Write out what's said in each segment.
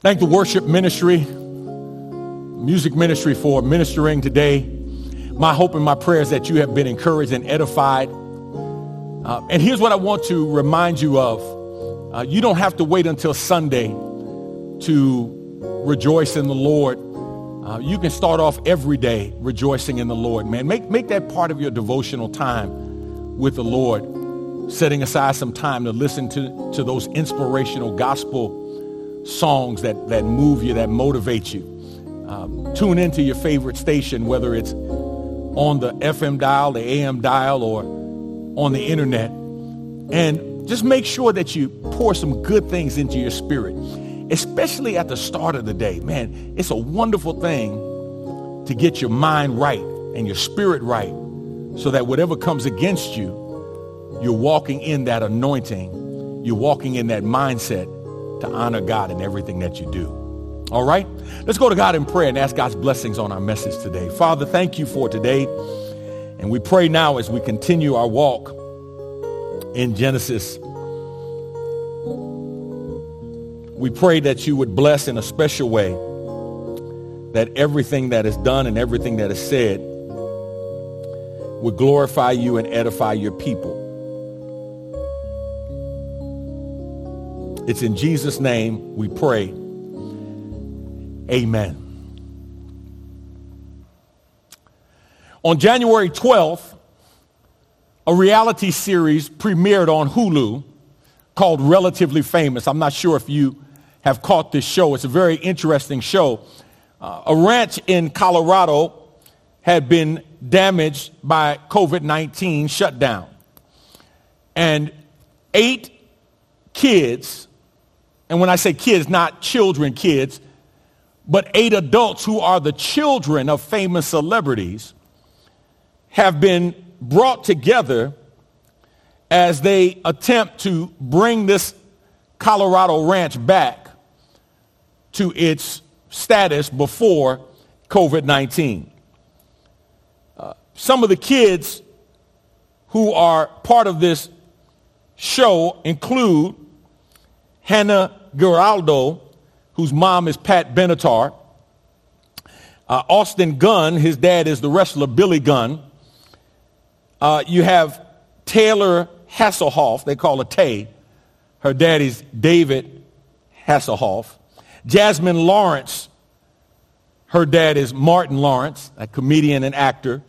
Thank the worship ministry, music ministry for ministering today. My hope and my prayer is that you have been encouraged and edified. Uh, and here's what I want to remind you of. Uh, you don't have to wait until Sunday to rejoice in the Lord. Uh, you can start off every day rejoicing in the Lord, man. Make, make that part of your devotional time with the Lord, setting aside some time to listen to, to those inspirational gospel songs that, that move you, that motivate you. Um, tune into your favorite station, whether it's on the FM dial, the AM dial, or on the internet. And just make sure that you pour some good things into your spirit, especially at the start of the day. Man, it's a wonderful thing to get your mind right and your spirit right so that whatever comes against you, you're walking in that anointing. You're walking in that mindset to honor God in everything that you do. All right? Let's go to God in prayer and ask God's blessings on our message today. Father, thank you for today. And we pray now as we continue our walk in Genesis. We pray that you would bless in a special way that everything that is done and everything that is said would glorify you and edify your people. It's in Jesus' name we pray. Amen. On January 12th, a reality series premiered on Hulu called Relatively Famous. I'm not sure if you have caught this show. It's a very interesting show. Uh, a ranch in Colorado had been damaged by COVID-19 shutdown. And eight kids and when I say kids, not children kids, but eight adults who are the children of famous celebrities have been brought together as they attempt to bring this Colorado ranch back to its status before COVID-19. Uh, some of the kids who are part of this show include Hannah Giraldo, whose mom is Pat Benatar. Uh, Austin Gunn, his dad is the wrestler Billy Gunn. Uh, you have Taylor Hasselhoff, they call her Tay. Her daddy's David Hasselhoff. Jasmine Lawrence, her dad is Martin Lawrence, a comedian and actor.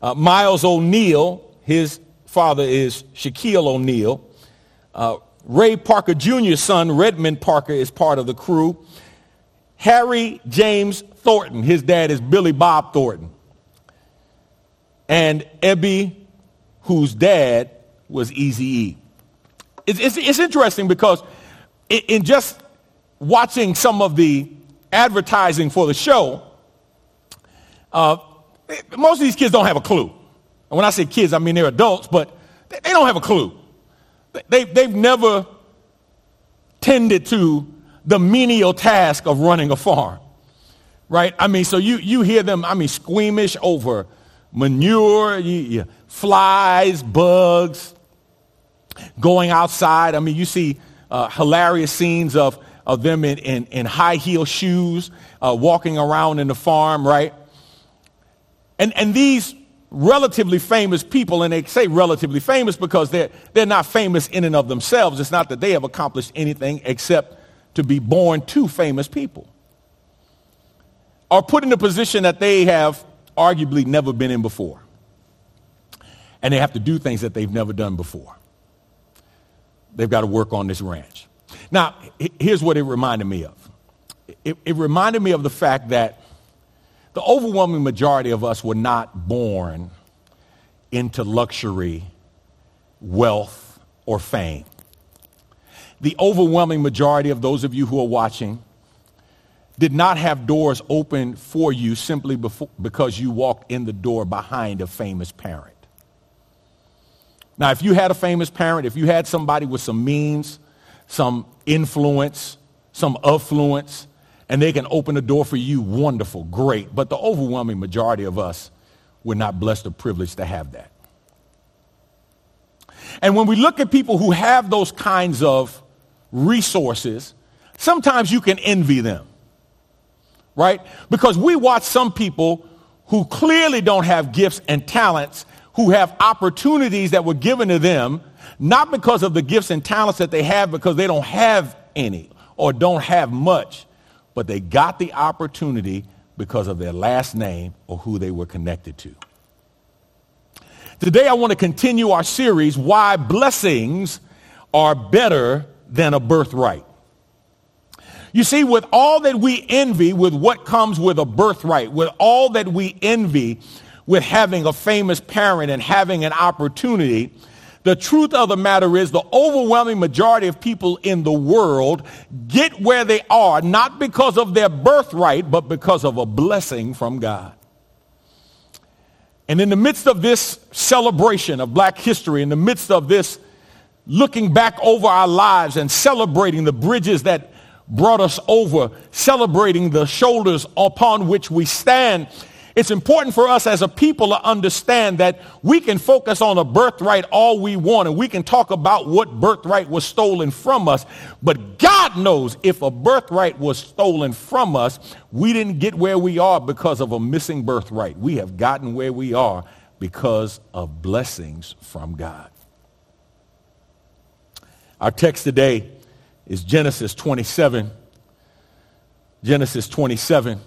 Uh, Myles O'Neal, his father is Shaquille O'Neal. Uh, Ray Parker Jr.'s son, Redmond Parker, is part of the crew. Harry James Thornton, his dad is Billy Bob Thornton. And Ebie, whose dad was Easy E. It's, it's, it's, interesting because in, in just watching some of the advertising for the show, uh, most of these kids don't have a clue. And when I say kids, I mean they're adults, but they don't have a clue. They, they've never tended to the menial task of running a farm, right? I mean, so you, you hear them, I mean, squeamish over manure, you, you, flies, bugs, going outside. I mean, you see uh, hilarious scenes of, of them in, in, in high heel shoes uh, walking around in the farm, right? And, and these relatively famous people, and they say relatively famous because they're, they're not famous in and of themselves. It's not that they have accomplished anything except to be born to famous people. Are put in a position that they have arguably never been in before. And they have to do things that they've never done before. They've got to work on this ranch. Now, here's what it reminded me of. It, it reminded me of the fact that the overwhelming majority of us were not born into luxury, wealth, or fame. The overwhelming majority of those of you who are watching did not have doors open for you simply before, because you walked in the door behind a famous parent. Now, if you had a famous parent, if you had somebody with some means, some influence, some affluence, and they can open the door for you, wonderful, great. But the overwhelming majority of us, we're not blessed or privileged to have that. And when we look at people who have those kinds of resources, sometimes you can envy them, right? Because we watch some people who clearly don't have gifts and talents, who have opportunities that were given to them, not because of the gifts and talents that they have, because they don't have any or don't have much, but they got the opportunity because of their last name or who they were connected to. Today I want to continue our series, Why Blessings Are Better Than a Birthright. You see, with all that we envy, with what comes with a birthright, with all that we envy with having a famous parent and having an opportunity, the truth of the matter is the overwhelming majority of people in the world get where they are not because of their birthright, but because of a blessing from God. And in the midst of this celebration of black history, in the midst of this looking back over our lives and celebrating the bridges that brought us over, celebrating the shoulders upon which we stand, it's important for us as a people to understand that we can focus on a birthright all we want and we can talk about what birthright was stolen from us. But God knows if a birthright was stolen from us, we didn't get where we are because of a missing birthright. We have gotten where we are because of blessings from God. Our text today is Genesis 27. Genesis 27.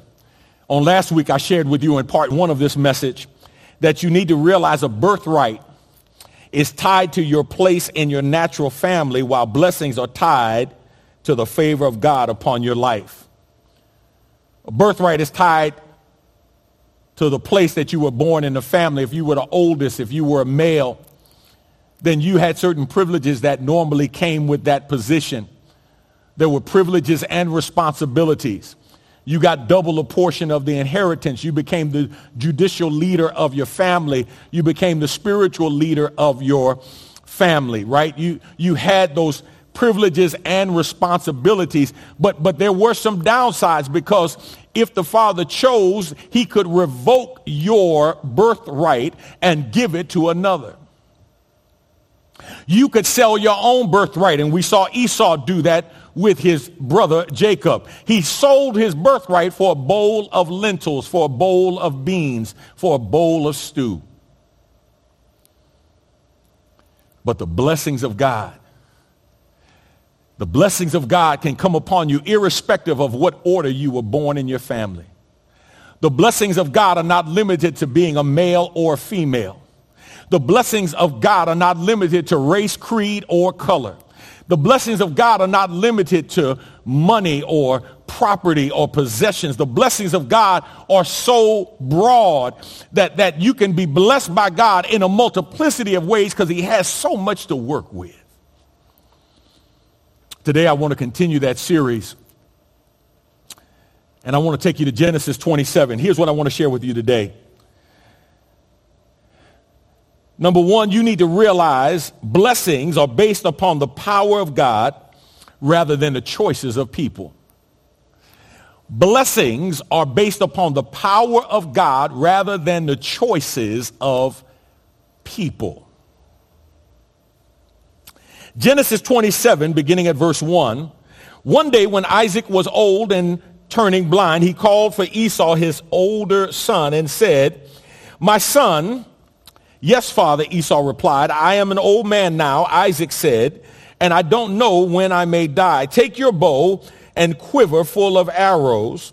On last week, I shared with you in part one of this message that you need to realize a birthright is tied to your place in your natural family while blessings are tied to the favor of God upon your life. A birthright is tied to the place that you were born in the family. If you were the oldest, if you were a male, then you had certain privileges that normally came with that position. There were privileges and responsibilities. You got double a portion of the inheritance. You became the judicial leader of your family. You became the spiritual leader of your family, right? You, you had those privileges and responsibilities, but, but there were some downsides because if the father chose, he could revoke your birthright and give it to another. You could sell your own birthright, and we saw Esau do that with his brother Jacob. He sold his birthright for a bowl of lentils, for a bowl of beans, for a bowl of stew. But the blessings of God, the blessings of God can come upon you irrespective of what order you were born in your family. The blessings of God are not limited to being a male or a female. The blessings of God are not limited to race, creed, or color. The blessings of God are not limited to money or property or possessions. The blessings of God are so broad that, that you can be blessed by God in a multiplicity of ways because he has so much to work with. Today I want to continue that series. And I want to take you to Genesis 27. Here's what I want to share with you today. Number one, you need to realize blessings are based upon the power of God rather than the choices of people. Blessings are based upon the power of God rather than the choices of people. Genesis 27, beginning at verse 1. One day when Isaac was old and turning blind, he called for Esau, his older son, and said, My son, Yes, father, Esau replied. I am an old man now, Isaac said, and I don't know when I may die. Take your bow and quiver full of arrows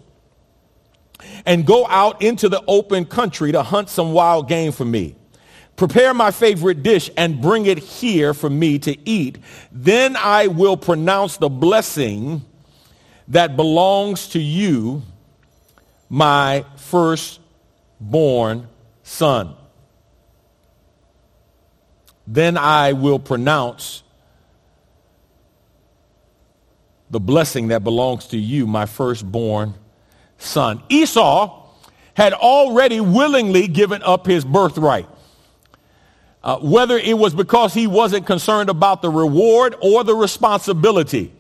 and go out into the open country to hunt some wild game for me. Prepare my favorite dish and bring it here for me to eat. Then I will pronounce the blessing that belongs to you, my firstborn son then I will pronounce the blessing that belongs to you, my firstborn son. Esau had already willingly given up his birthright. Uh, whether it was because he wasn't concerned about the reward or the responsibility.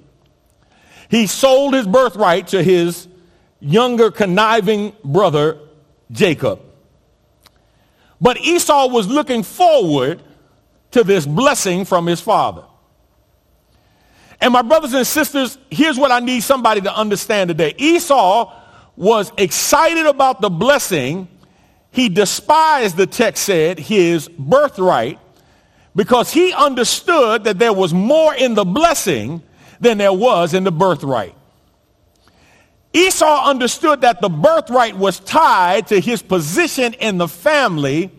He sold his birthright to his younger conniving brother, Jacob. But Esau was looking forward to this blessing from his father. And my brothers and sisters, here's what I need somebody to understand today. Esau was excited about the blessing. He despised, the text said, his birthright because he understood that there was more in the blessing than there was in the birthright. Esau understood that the birthright was tied to his position in the family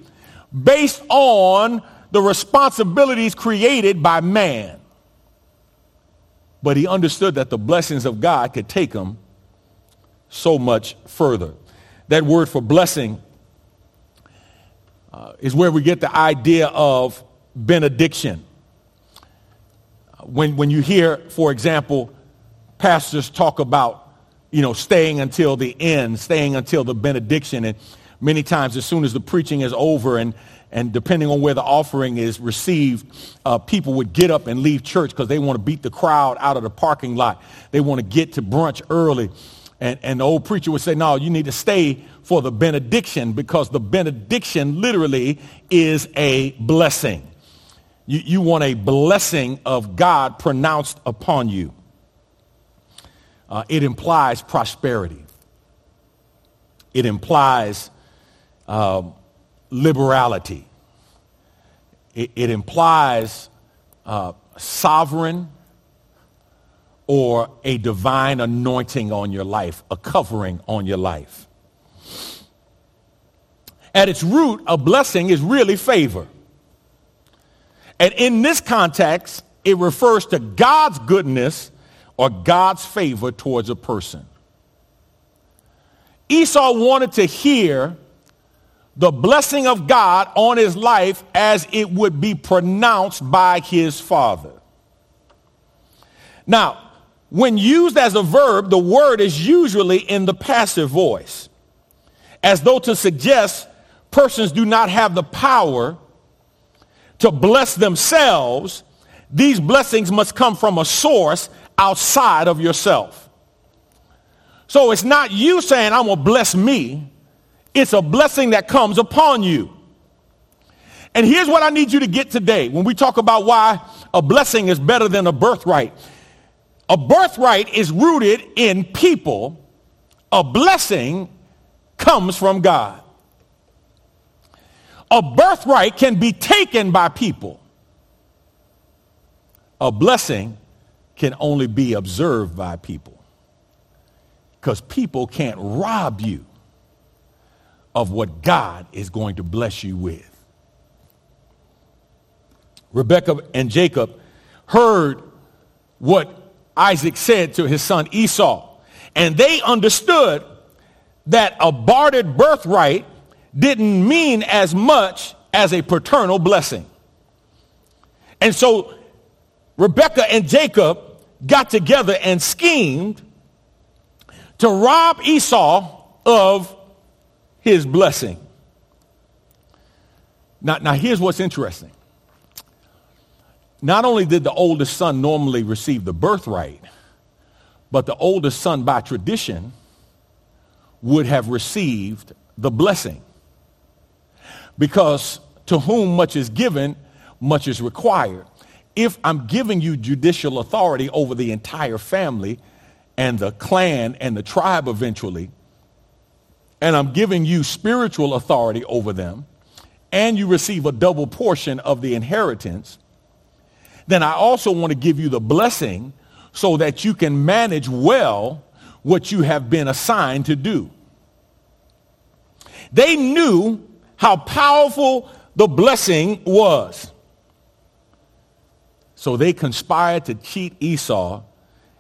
based on the responsibilities created by man. But he understood that the blessings of God could take him so much further. That word for blessing uh, is where we get the idea of benediction. When, when you hear, for example, pastors talk about, you know, staying until the end, staying until the benediction, and many times as soon as the preaching is over and, and depending on where the offering is received, uh, people would get up and leave church because they want to beat the crowd out of the parking lot. They want to get to brunch early. And, and the old preacher would say, no, you need to stay for the benediction because the benediction literally is a blessing. You, you want a blessing of God pronounced upon you. Uh, it implies prosperity. It implies uh, liberality. It, it implies uh, sovereign or a divine anointing on your life, a covering on your life. At its root, a blessing is really favor. And in this context, it refers to God's goodness or God's favor towards a person. Esau wanted to hear the blessing of God on his life as it would be pronounced by his father. Now, when used as a verb, the word is usually in the passive voice, as though to suggest persons do not have the power to bless themselves. These blessings must come from a source outside of yourself. So it's not you saying, I'm going to bless me. It's a blessing that comes upon you. And here's what I need you to get today when we talk about why a blessing is better than a birthright. A birthright is rooted in people. A blessing comes from God. A birthright can be taken by people. A blessing can only be observed by people. Because people can't rob you of what God is going to bless you with. Rebekah and Jacob heard what Isaac said to his son Esau, and they understood that a bartered birthright didn't mean as much as a paternal blessing. And so Rebekah and Jacob got together and schemed to rob Esau of his blessing. Now, now here's what's interesting. Not only did the oldest son normally receive the birthright, but the oldest son by tradition would have received the blessing. Because to whom much is given, much is required. If I'm giving you judicial authority over the entire family and the clan and the tribe eventually, and I'm giving you spiritual authority over them, and you receive a double portion of the inheritance, then I also want to give you the blessing so that you can manage well what you have been assigned to do. They knew how powerful the blessing was. So they conspired to cheat Esau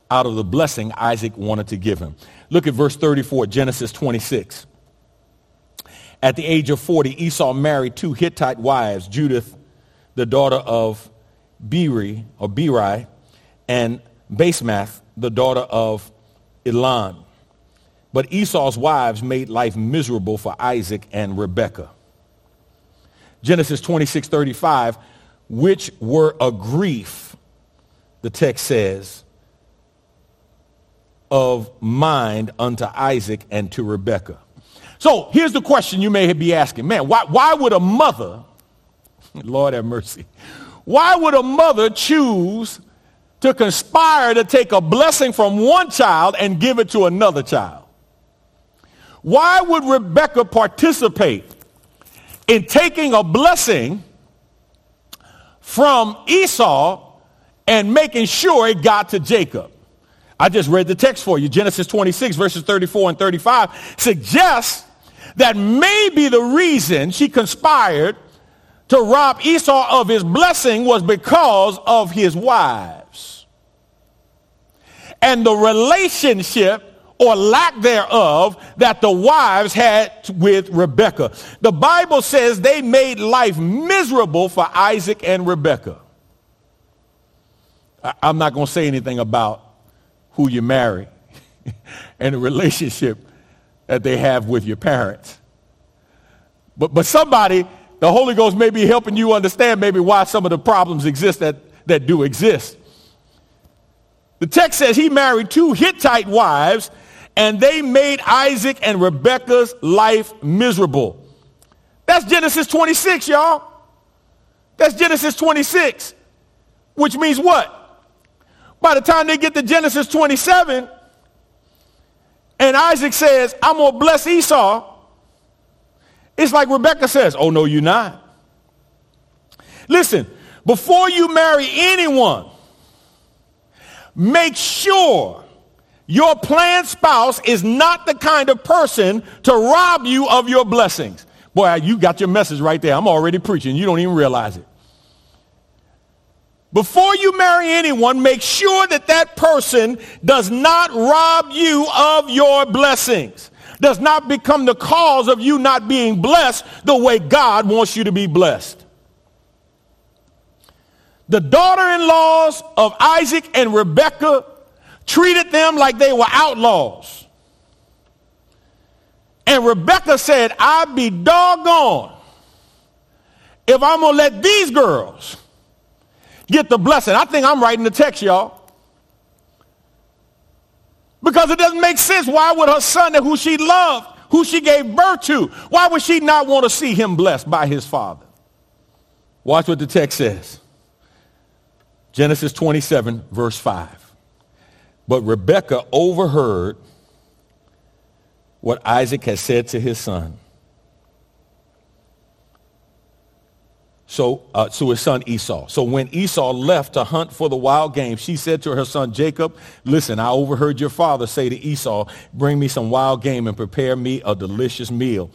out of the blessing Isaac wanted to give him. Look at verse 34, Genesis 26. At the age of 40, Esau married two Hittite wives, Judith, the daughter of Beeri or Beeri, and Basemath, the daughter of Elon. But Esau's wives made life miserable for Isaac and Rebekah. Genesis 26, 35, which were a grief, the text says, of mind unto Isaac and to Rebekah. So here's the question you may be asking. Man, why, why would a mother, Lord have mercy, why would a mother choose to conspire to take a blessing from one child and give it to another child? Why would Rebecca participate in taking a blessing from Esau and making sure it got to Jacob? I just read the text for you. Genesis 26 verses 34 and 35 suggests that may be the reason she conspired to rob Esau of his blessing was because of his wives. And the relationship or lack thereof that the wives had with Rebekah. The Bible says they made life miserable for Isaac and Rebekah. I'm not going to say anything about who you marry and the relationship that they have with your parents. But, but somebody, the Holy Ghost may be helping you understand maybe why some of the problems exist that, that do exist. The text says he married two Hittite wives and they made Isaac and Rebekah's life miserable. That's Genesis 26, y'all. That's Genesis 26, which means what? By the time they get to Genesis 27, and Isaac says, I'm going to bless Esau, it's like Rebecca says, oh, no, you're not. Listen, before you marry anyone, make sure your planned spouse is not the kind of person to rob you of your blessings. Boy, you got your message right there. I'm already preaching. You don't even realize it. Before you marry anyone, make sure that that person does not rob you of your blessings, does not become the cause of you not being blessed the way God wants you to be blessed. The daughter-in-laws of Isaac and Rebekah treated them like they were outlaws. And Rebekah said, I'd be doggone if I'm going to let these girls get the blessing. I think I'm writing the text, y'all. Because it doesn't make sense. Why would her son, who she loved, who she gave birth to, why would she not want to see him blessed by his father? Watch what the text says. Genesis 27, verse 5. But Rebekah overheard what Isaac had said to his son. So uh, to his son Esau. So when Esau left to hunt for the wild game, she said to her son Jacob, listen, I overheard your father say to Esau, bring me some wild game and prepare me a delicious meal.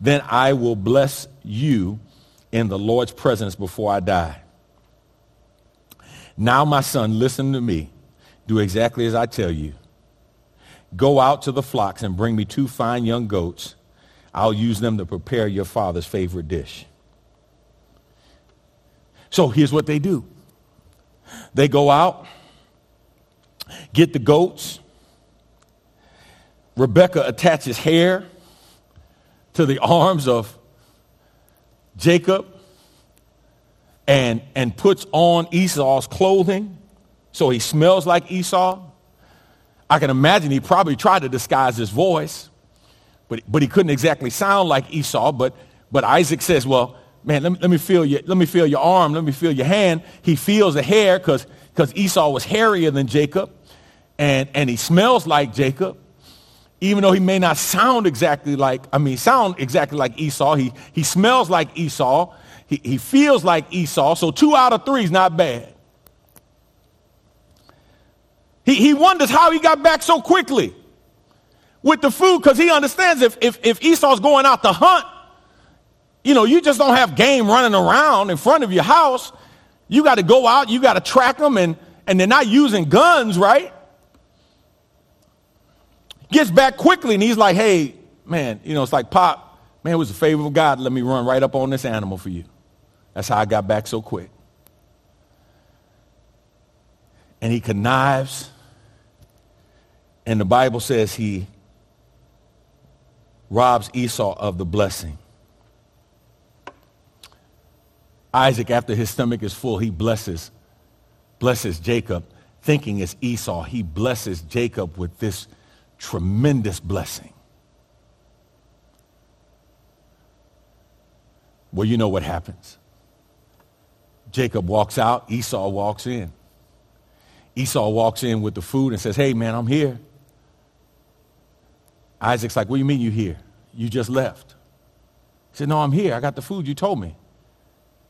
Then I will bless you in the Lord's presence before I die. Now, my son, listen to me. Do exactly as I tell you. Go out to the flocks and bring me two fine young goats. I'll use them to prepare your father's favorite dish. So here's what they do. They go out, get the goats. Rebecca attaches hair to the arms of Jacob and, and puts on Esau's clothing so he smells like Esau. I can imagine he probably tried to disguise his voice, but, but he couldn't exactly sound like Esau. But, but Isaac says, well, man, let me, let me feel your, let me feel your arm, let me feel your hand. He feels the hair because Esau was hairier than Jacob, and, and he smells like Jacob. Even though he may not sound exactly like, I mean, sound exactly like Esau, he, he smells like Esau. He, he feels like Esau. So two out of three is not bad. He, he wonders how he got back so quickly with the food because he understands if, if, if Esau's going out to hunt, you know, you just don't have game running around in front of your house. You got to go out, you got to track them, and, and they're not using guns, right? Gets back quickly, and he's like, hey, man, you know, it's like, Pop, man, it was a favor of God. Let me run right up on this animal for you. That's how I got back so quick. And he connives, and the Bible says he robs Esau of the blessing. Isaac, after his stomach is full, he blesses, blesses Jacob, thinking it's Esau. He blesses Jacob with this tremendous blessing. Well, you know what happens. Jacob walks out, Esau walks in. Esau walks in with the food and says, Hey, man, I'm here. Isaac's like, What do you mean you here? You just left. He said, No, I'm here. I got the food you told me.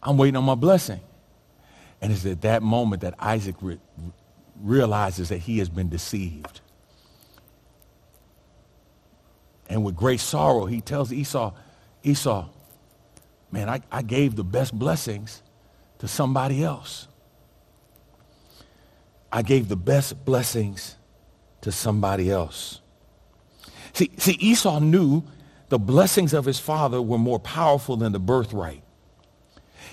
I'm waiting on my blessing. And it's at that moment that Isaac re- realizes that he has been deceived. And with great sorrow, he tells Esau, Esau, man, I, I gave the best blessings to somebody else. I gave the best blessings to somebody else. See, see, Esau knew the blessings of his father were more powerful than the birthright.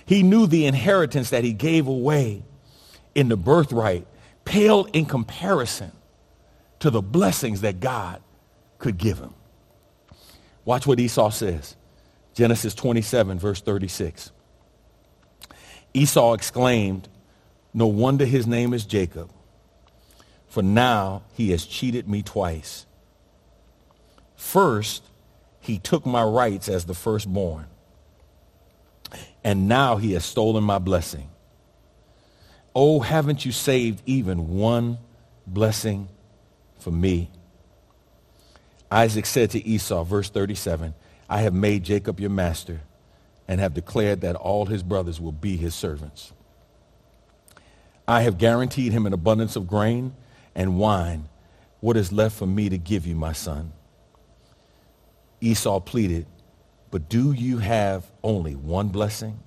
He knew the inheritance that he gave away in the birthright paled in comparison to the blessings that God could give him. Watch what Esau says. Genesis 27, verse 36. Esau exclaimed, No wonder his name is Jacob, for now he has cheated me twice. First, he took my rights as the firstborn, and now he has stolen my blessing. Oh, haven't you saved even one blessing for me? Isaac said to Esau, verse 37, I have made Jacob your master and have declared that all his brothers will be his servants. I have guaranteed him an abundance of grain and wine. What is left for me to give you, my son? Esau pleaded, but do you have only one blessing?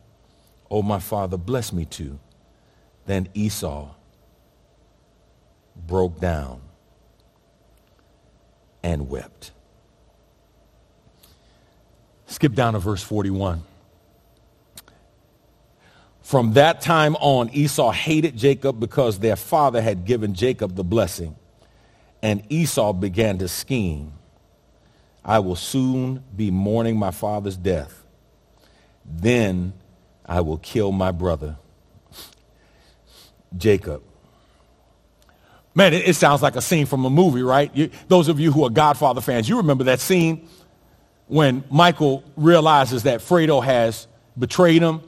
Oh, my father, bless me too. Then Esau broke down and wept. Skip down to verse 41. From that time on, Esau hated Jacob because their father had given Jacob the blessing. And Esau began to scheme. I will soon be mourning my father's death. Then I will kill my brother, Jacob. Man, it, sounds like a scene from a movie, right? You, those of you who are Godfather fans, you remember that scene when Michael realizes that Fredo has betrayed him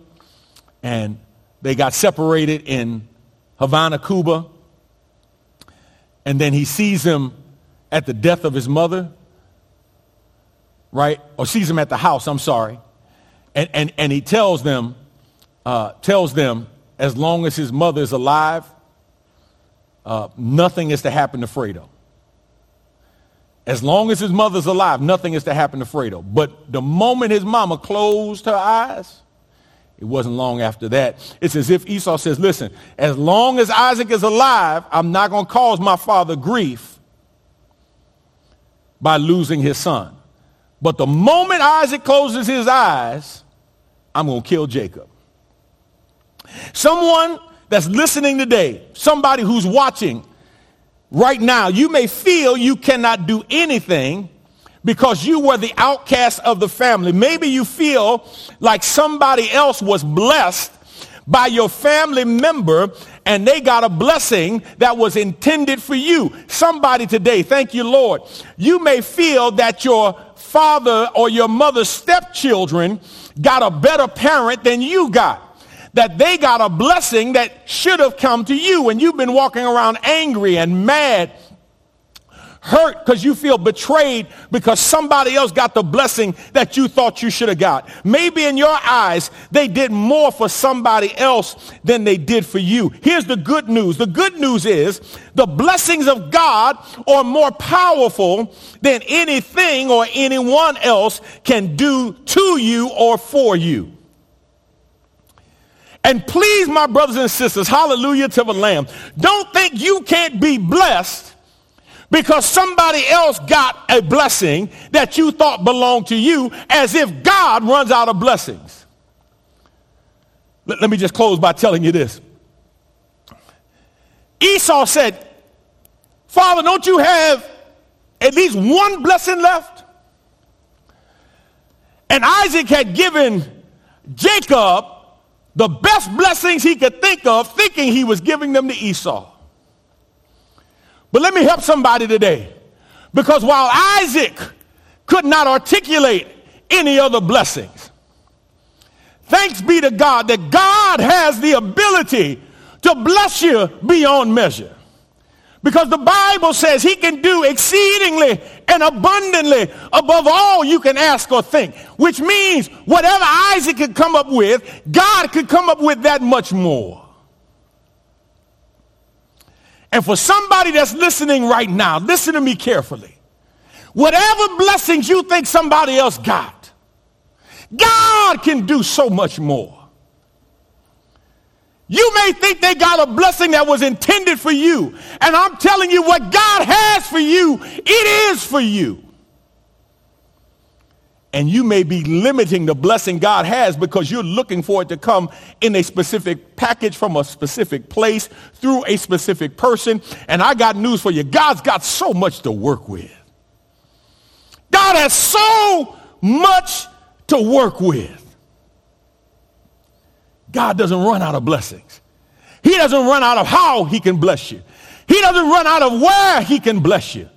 and they got separated in Havana, Cuba. And then he sees him at the death of his mother, right? Or sees him at the house, I'm sorry. And, and, and he tells them, uh, tells them, as long as his mother is alive, uh, nothing is to happen to Fredo. As long as his mother's alive, nothing is to happen to Fredo. But the moment his mama closed her eyes, it wasn't long after that. It's as if Esau says, listen, as long as Isaac is alive, I'm not going to cause my father grief by losing his son. But the moment Isaac closes his eyes, I'm going to kill Jacob. Someone that's listening today, somebody who's watching, right now, you may feel you cannot do anything because you were the outcast of the family. Maybe you feel like somebody else was blessed by your family member and they got a blessing that was intended for you. Somebody today, thank you, Lord. You may feel that your father or your mother's stepchildren got a better parent than you got. That they got a blessing that should have come to you and you've been walking around angry and mad hurt because you feel betrayed because somebody else got the blessing that you thought you should have got. Maybe in your eyes, they did more for somebody else than they did for you. Here's the good news. The good news is the blessings of God are more powerful than anything or anyone else can do to you or for you. And please, my brothers and sisters, hallelujah to the Lamb. Don't think you can't be blessed because somebody else got a blessing that you thought belonged to you as if God runs out of blessings. Let, let me just close by telling you this. Esau said, Father, don't you have at least one blessing left? And Isaac had given Jacob the best blessings he could think of, thinking he was giving them to Esau. But let me help somebody today. Because while Isaac could not articulate any other blessings, thanks be to God that God has the ability to bless you beyond measure. Because the Bible says he can do exceedingly and abundantly above all you can ask or think. Which means whatever Isaac could come up with, God could come up with that much more. And for somebody that's listening right now, listen to me carefully. Whatever blessings you think somebody else got, God can do so much more. You may think they got a blessing that was intended for you. And I'm telling you, what God has for you, it is for you. And you may be limiting the blessing God has because you're looking for it to come in a specific package from a specific place through a specific person. And I got news for you. God's got so much to work with. God has so much to work with. God doesn't run out of blessings. He doesn't run out of how he can bless you. He doesn't run out of where he can bless you.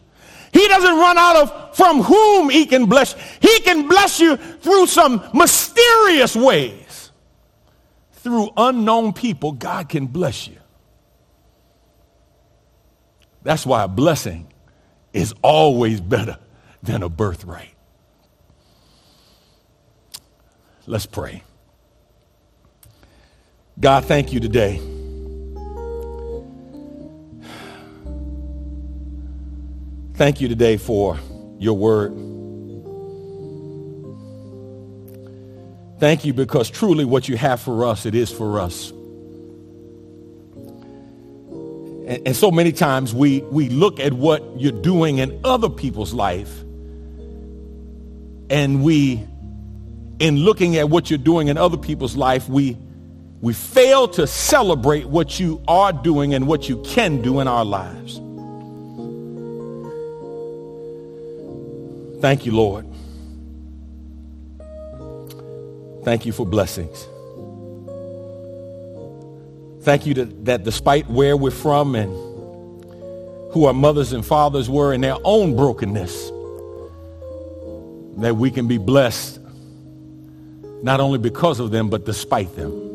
He doesn't run out of from whom he can bless. He can bless you through some mysterious ways. Through unknown people, God can bless you. That's why a blessing is always better than a birthright. Let's pray. God, thank you today. Thank you today for your word. Thank you because truly what you have for us, it is for us. And, and, so many times we, we look at what you're doing in other people's life and we, in looking at what you're doing in other people's life, we we fail to celebrate what you are doing and what you can do in our lives. Thank you, Lord. Thank you for blessings. Thank you to, that despite where we're from and who our mothers and fathers were in their own brokenness, that we can be blessed not only because of them, but despite them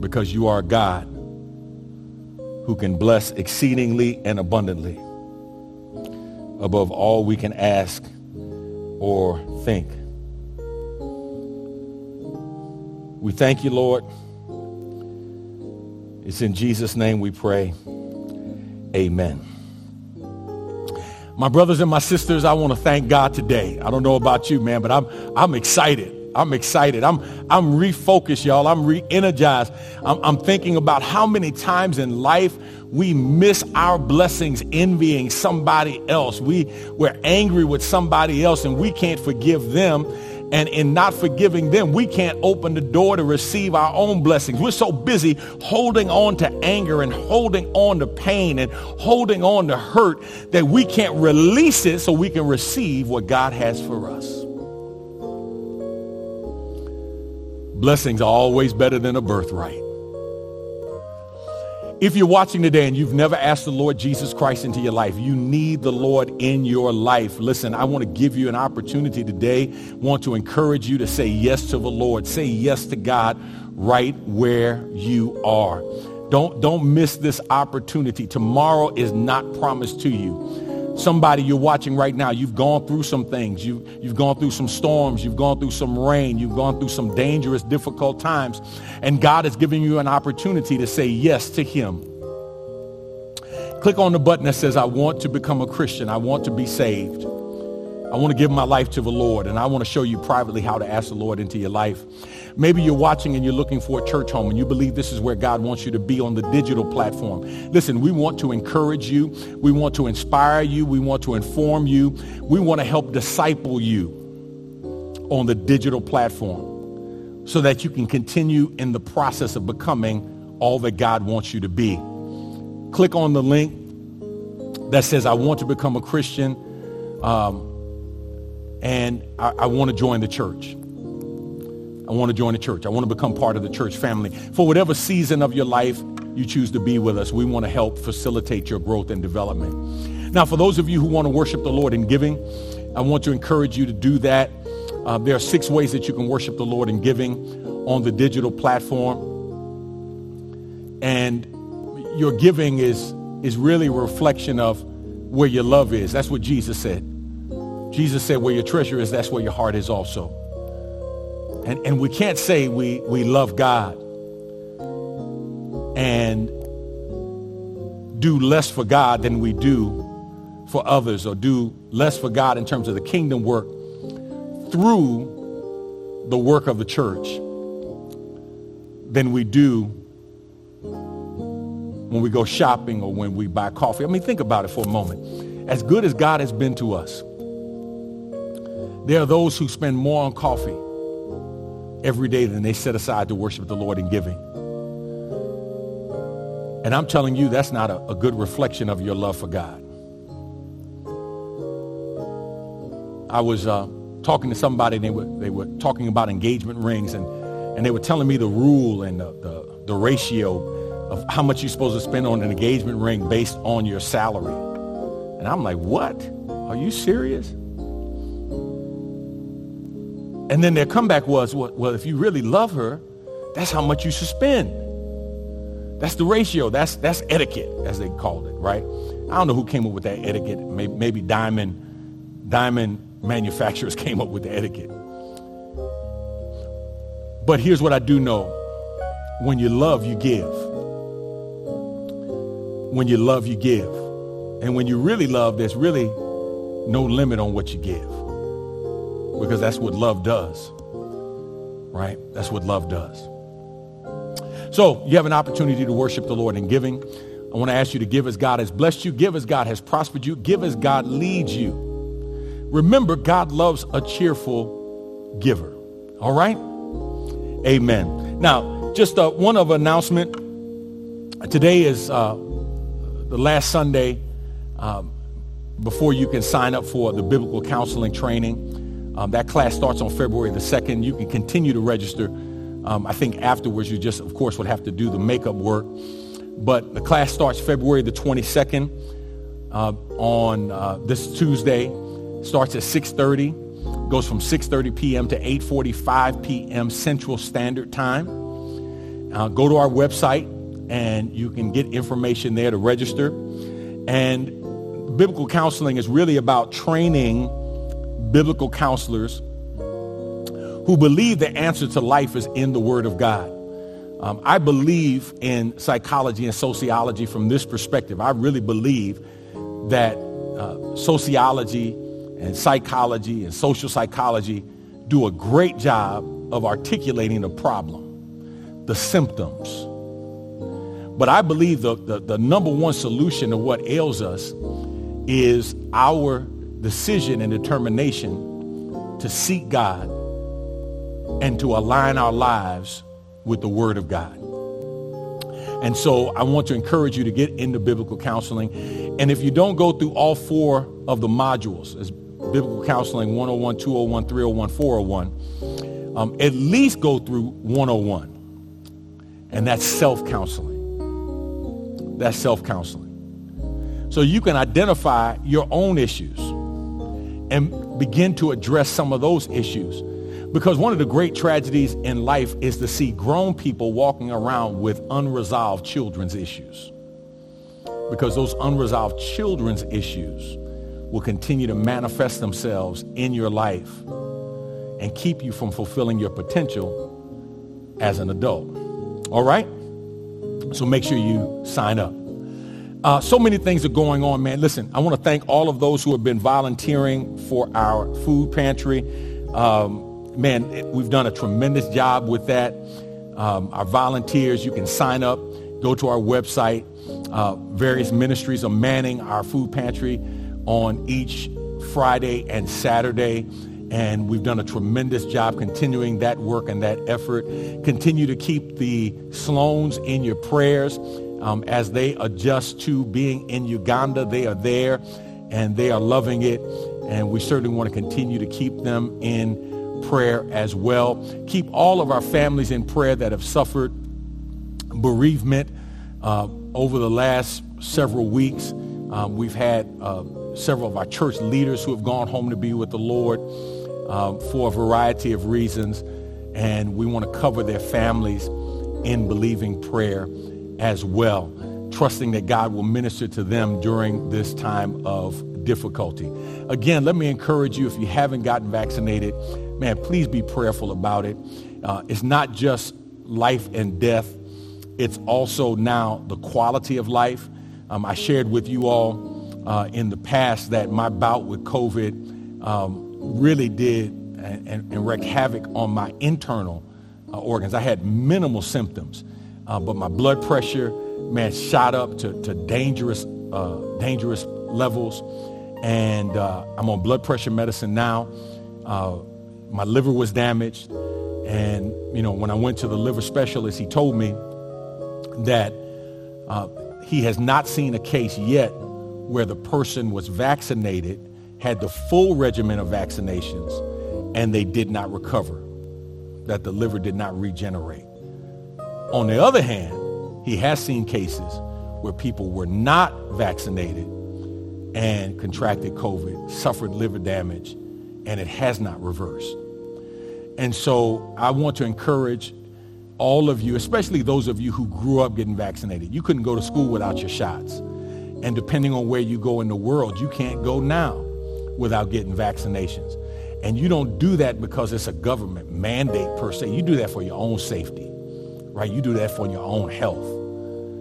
because you are God who can bless exceedingly and abundantly above all we can ask or think. We thank you, Lord. It's in Jesus' name we pray. Amen. My brothers and my sisters, I want to thank God today. I don't know about you, man, but I'm, I'm excited. I'm excited. I'm, I'm refocused, y'all. I'm re-energized. I'm, I'm thinking about how many times in life we miss our blessings envying somebody else. We, we're angry with somebody else and we can't forgive them. And in not forgiving them, we can't open the door to receive our own blessings. We're so busy holding on to anger and holding on to pain and holding on to hurt that we can't release it so we can receive what God has for us. Blessings are always better than a birthright. If you're watching today and you've never asked the Lord Jesus Christ into your life, you need the Lord in your life. Listen, I want to give you an opportunity today. want to encourage you to say yes to the Lord. Say yes to God right where you are. Don't, don't miss this opportunity. Tomorrow is not promised to you. Somebody you're watching right now, you've gone through some things. You, you've gone through some storms. You've gone through some rain. You've gone through some dangerous, difficult times. And God is giving you an opportunity to say yes to him. Click on the button that says, I want to become a Christian. I want to be saved. I want to give my life to the Lord, and I want to show you privately how to ask the Lord into your life. Maybe you're watching and you're looking for a church home and you believe this is where God wants you to be on the digital platform. Listen, we want to encourage you. We want to inspire you. We want to inform you. We want to help disciple you on the digital platform so that you can continue in the process of becoming all that God wants you to be. Click on the link that says, I want to become a Christian. Um, and I, I want to join the church. I want to join the church. I want to become part of the church family. For whatever season of your life you choose to be with us, we want to help facilitate your growth and development. Now, for those of you who want to worship the Lord in giving, I want to encourage you to do that. Uh, there are six ways that you can worship the Lord in giving on the digital platform. And your giving is is really a reflection of where your love is. That's what Jesus said. Jesus said, where your treasure is, that's where your heart is also. And, and we can't say we, we love God and do less for God than we do for others or do less for God in terms of the kingdom work through the work of the church than we do when we go shopping or when we buy coffee. I mean, think about it for a moment. As good as God has been to us, there are those who spend more on coffee every day than they set aside to worship the Lord in giving. And I'm telling you, that's not a, a good reflection of your love for God. I was uh, talking to somebody, and they were, they were talking about engagement rings, and, and they were telling me the rule and the, the, the ratio of how much you're supposed to spend on an engagement ring based on your salary. And I'm like, what? Are you serious? And then their comeback was, well, well, if you really love her, that's how much you should spend. That's the ratio. That's, that's etiquette, as they called it, right? I don't know who came up with that etiquette. Maybe, maybe diamond, diamond manufacturers came up with the etiquette. But here's what I do know. When you love, you give. When you love, you give. And when you really love, there's really no limit on what you give. Because that's what love does. Right? That's what love does. So you have an opportunity to worship the Lord in giving. I want to ask you to give as God has blessed you, give as God has prospered you, give as God leads you. Remember, God loves a cheerful giver. All right? Amen. Now, just uh, one of announcement. Today is uh, the last Sunday um, before you can sign up for the biblical counseling training. Um, that class starts on February the 2nd. You can continue to register um, I think afterwards you just, of course, would have to do the makeup work. But the class starts February the 22nd uh, on uh, this Tuesday. Starts at 6.30. Goes from 6.30 p.m. to 8.45 p.m. Central Standard Time. Uh, go to our website and you can get information there to register. And biblical counseling is really about training biblical counselors who believe the answer to life is in the Word of God. Um, I believe in psychology and sociology from this perspective. I really believe that uh, sociology and psychology and social psychology do a great job of articulating the problem, the symptoms. But I believe the, the, the number one solution to what ails us is our decision and determination to seek God and to align our lives with the Word of God. And so I want to encourage you to get into biblical counseling. And if you don't go through all four of the modules, as biblical counseling 101, 201, 301, 401, um, at least go through 101. And that's self-counseling. That's self-counseling. So you can identify your own issues and begin to address some of those issues because one of the great tragedies in life is to see grown people walking around with unresolved children's issues. Because those unresolved children's issues will continue to manifest themselves in your life and keep you from fulfilling your potential as an adult. All right? So make sure you sign up. Uh, so many things are going on, man. Listen, I want to thank all of those who have been volunteering for our food pantry. Um, man, we've done a tremendous job with that. Um, our volunteers, you can sign up, go to our website. Uh, various ministries are manning our food pantry on each Friday and Saturday. And we've done a tremendous job continuing that work and that effort. Continue to keep the Sloans in your prayers um, as they adjust to being in Uganda. They are there and they are loving it. And we certainly want to continue to keep them in prayer as well. Keep all of our families in prayer that have suffered bereavement uh, over the last several weeks. Um, we've had uh, several of our church leaders who have gone home to be with the Lord uh, for a variety of reasons, and we want to cover their families in believing prayer as well. trusting that God will minister to them during this time of difficulty. Again, let me encourage you, if you haven't gotten vaccinated, man, please be prayerful about it. Uh, it's not just life and death. It's also now the quality of life. Um, I shared with you all uh, in the past that my bout with COVID um, really did and, and, and, wreaked havoc on my internal uh, organs. I had minimal symptoms, uh, but my blood pressure, man, shot up to, to dangerous, uh, dangerous levels. And uh, I'm on blood pressure medicine now. Uh, my liver was damaged. And, you know, when I went to the liver specialist, he told me that uh, he has not seen a case yet where the person was vaccinated, had the full regimen of vaccinations, and they did not recover, that the liver did not regenerate. On the other hand, he has seen cases where people were not vaccinated and contracted COVID, suffered liver damage, and it has not reversed. And so I want to encourage all of you, especially those of you who grew up getting vaccinated. You couldn't go to school without your shots. And depending on where you go in the world, you can't go now without getting vaccinations. And you don't do that because it's a government mandate per se. You do that for your own safety, right? You do that for your own health,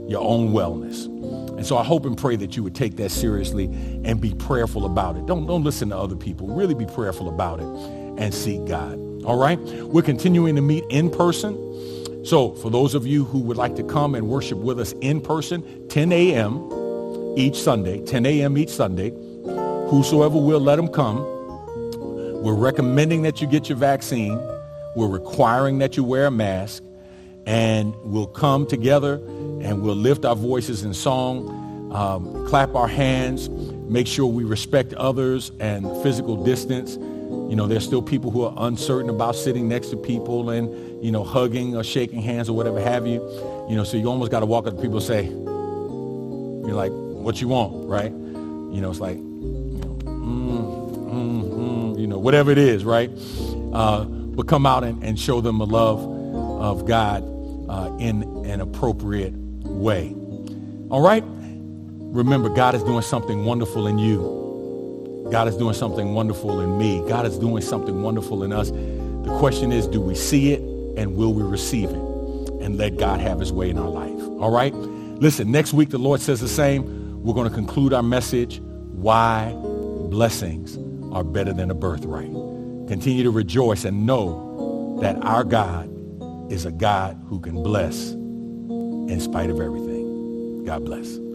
your own wellness. And so I hope and pray that you would take that seriously and be prayerful about it. Don't, don't listen to other people. Really be prayerful about it and seek God. All right? We're continuing to meet in person. So for those of you who would like to come and worship with us in person, 10 a.m. each Sunday, 10 a.m. each Sunday, whosoever will, let them come. We're recommending that you get your vaccine. We're requiring that you wear a mask. And we'll come together and we'll lift our voices in song, um, clap our hands, make sure we respect others and physical distance. You know, there's still people who are uncertain about sitting next to people and, you know, hugging or shaking hands or whatever have you. You know, so you almost got to walk up to people and say, you're like, what you want, right? You know, it's like, you know, mm, mm, mm, you know whatever it is, right? Uh, but come out and, and show them the love of God uh, in an appropriate way. All right? Remember, God is doing something wonderful in you. God is doing something wonderful in me. God is doing something wonderful in us. The question is, do we see it and will we receive it and let God have his way in our life? All right? Listen, next week the Lord says the same. We're going to conclude our message, why blessings are better than a birthright. Continue to rejoice and know that our God is a God who can bless in spite of everything. God bless.